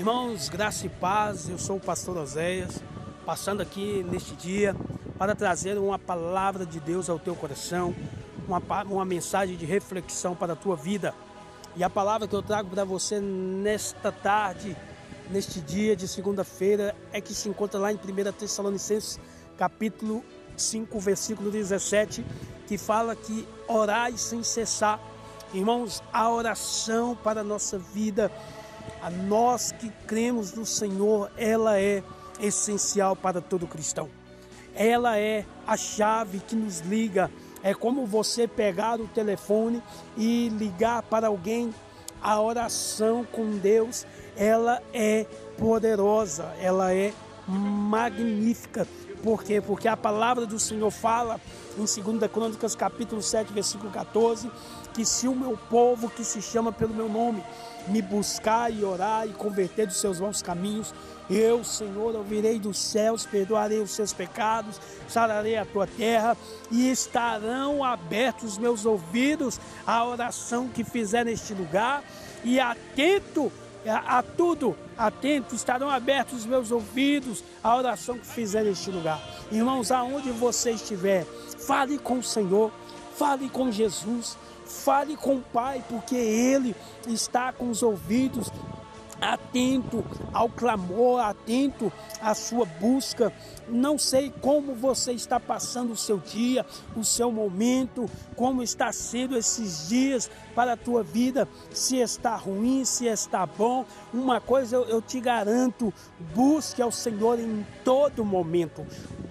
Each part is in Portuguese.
Irmãos, graça e paz, eu sou o pastor Oséias, passando aqui neste dia para trazer uma palavra de Deus ao teu coração, uma, uma mensagem de reflexão para a tua vida. E a palavra que eu trago para você nesta tarde, neste dia de segunda-feira, é que se encontra lá em 1 Tessalonicenses, capítulo 5, versículo 17, que fala que orai sem cessar. Irmãos, a oração para a nossa vida a nós que cremos no Senhor, ela é essencial para todo cristão. Ela é a chave que nos liga. É como você pegar o telefone e ligar para alguém. A oração com Deus, ela é poderosa, ela é magnífica. Por quê? Porque a palavra do Senhor fala em 2 Crônicas, capítulo 7, versículo 14, que se o meu povo que se chama pelo meu nome me buscar e orar e converter dos seus maus caminhos, eu, Senhor, ouvirei dos céus, perdoarei os seus pecados, sararei a tua terra e estarão abertos os meus ouvidos à oração que fizer neste lugar e atento a, a tudo, atento, estarão abertos os meus ouvidos à oração que fizer neste lugar. Irmãos, aonde você estiver, fale com o Senhor, fale com Jesus, fale com o Pai, porque Ele está com os ouvidos atento ao clamor, atento à sua busca. Não sei como você está passando o seu dia, o seu momento, como está sendo esses dias para a tua vida, se está ruim, se está bom. Uma coisa eu, eu te garanto: busque ao Senhor em todo momento.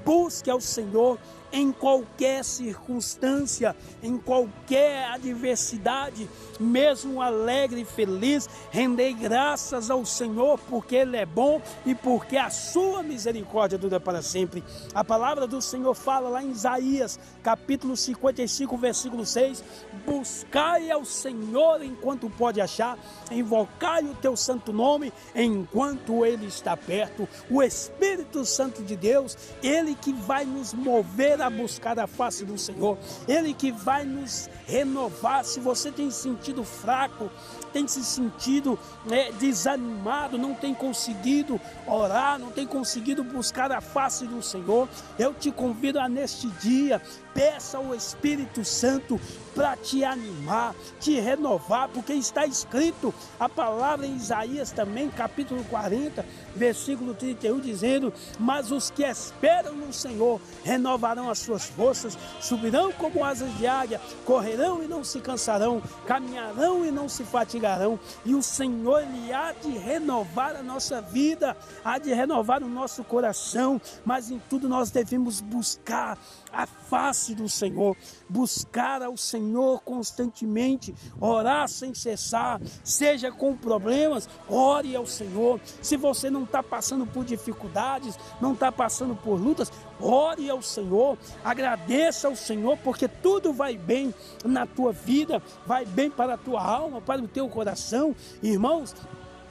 Busque ao Senhor em qualquer circunstância, em qualquer adversidade, mesmo alegre e feliz, rendei graças ao Senhor, porque Ele é bom e porque a sua misericórdia dura para sempre. A palavra do Senhor fala lá em Isaías, capítulo 55, versículo 6: Buscai ao Senhor enquanto pode achar, invocai o teu santo nome enquanto Ele está perto. O Espírito Santo de Deus, Ele que vai nos mover a buscar a face do Senhor. Ele que vai nos renovar. Se você tem sentido fraco, tem se sentido né, desanimado, não tem conseguido orar, não tem conseguido buscar a face do Senhor, eu te convido a neste dia, peça ao Espírito Santo para te animar, te renovar, porque está escrito a palavra em Isaías também, capítulo 40, versículo 31, dizendo: Mas os que esperam no Senhor renovarão as suas forças, subirão como asas de águia, correrão e não se cansarão, caminharão e não se fatigarão, e o Senhor lhe há de renovar a nossa vida, há de renovar o nosso coração, mas em tudo nós devemos buscar a face do Senhor, buscar ao Senhor constantemente, orar sem cessar, seja com problemas, ore ao Senhor. Se você não está passando por dificuldades, não está passando por lutas, ore ao Senhor, agradeça ao Senhor, porque tudo vai bem na tua vida, vai bem para a tua alma, para o teu coração. Irmãos,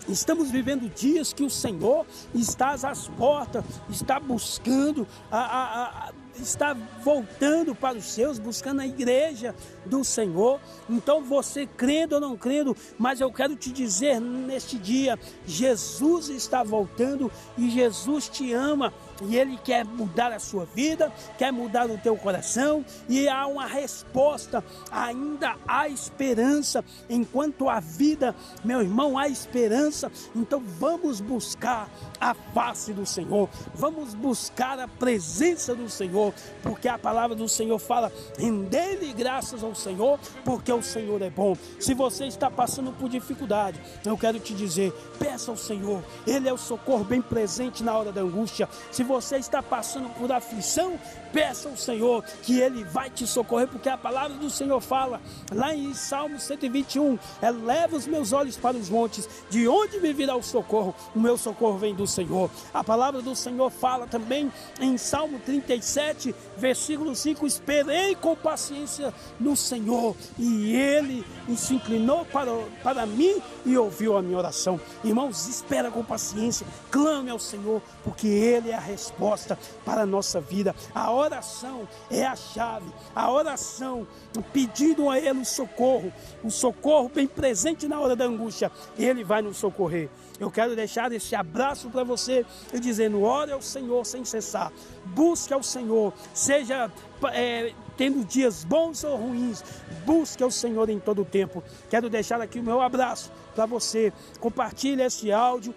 Estamos vivendo dias que o Senhor está às portas, está buscando a, a, a está voltando para os seus, buscando a igreja do Senhor. Então você crendo ou não crendo, mas eu quero te dizer neste dia, Jesus está voltando e Jesus te ama e Ele quer mudar a sua vida, quer mudar o teu coração e há uma resposta, ainda há esperança, enquanto há vida, meu irmão, há esperança, então vamos buscar a face do Senhor, vamos buscar a presença do Senhor, porque a palavra do Senhor fala, render-lhe graças ao Senhor, porque o Senhor é bom. Se você está passando por dificuldade, eu quero te dizer, peça ao Senhor, Ele é o socorro bem presente na hora da angústia. Se você está passando por aflição, peça ao Senhor que Ele vai te socorrer, porque a palavra do Senhor fala lá em Salmo 121: eleva os meus olhos para os montes, de onde me virá o socorro? O meu socorro vem do Senhor. A palavra do Senhor fala também em Salmo 37 7, versículo 5: Esperei com paciência no Senhor, e ele se inclinou para, para mim e ouviu a minha oração. Irmãos, espera com paciência, clame ao Senhor, porque Ele é a resposta para a nossa vida. A oração é a chave, a oração pedindo a Ele o socorro, o socorro bem presente na hora da angústia, Ele vai nos socorrer. Eu quero deixar esse abraço para você e dizendo: ore ao Senhor sem cessar, busque ao Senhor, seja é, tendo dias bons ou ruins, busque ao Senhor em todo o tempo. Quero deixar aqui o meu abraço para você. Compartilhe esse áudio,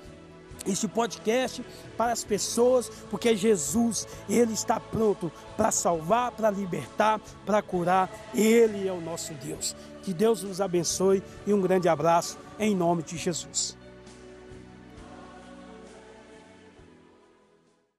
este podcast para as pessoas, porque Jesus, Ele está pronto para salvar, para libertar, para curar. Ele é o nosso Deus. Que Deus nos abençoe e um grande abraço em nome de Jesus.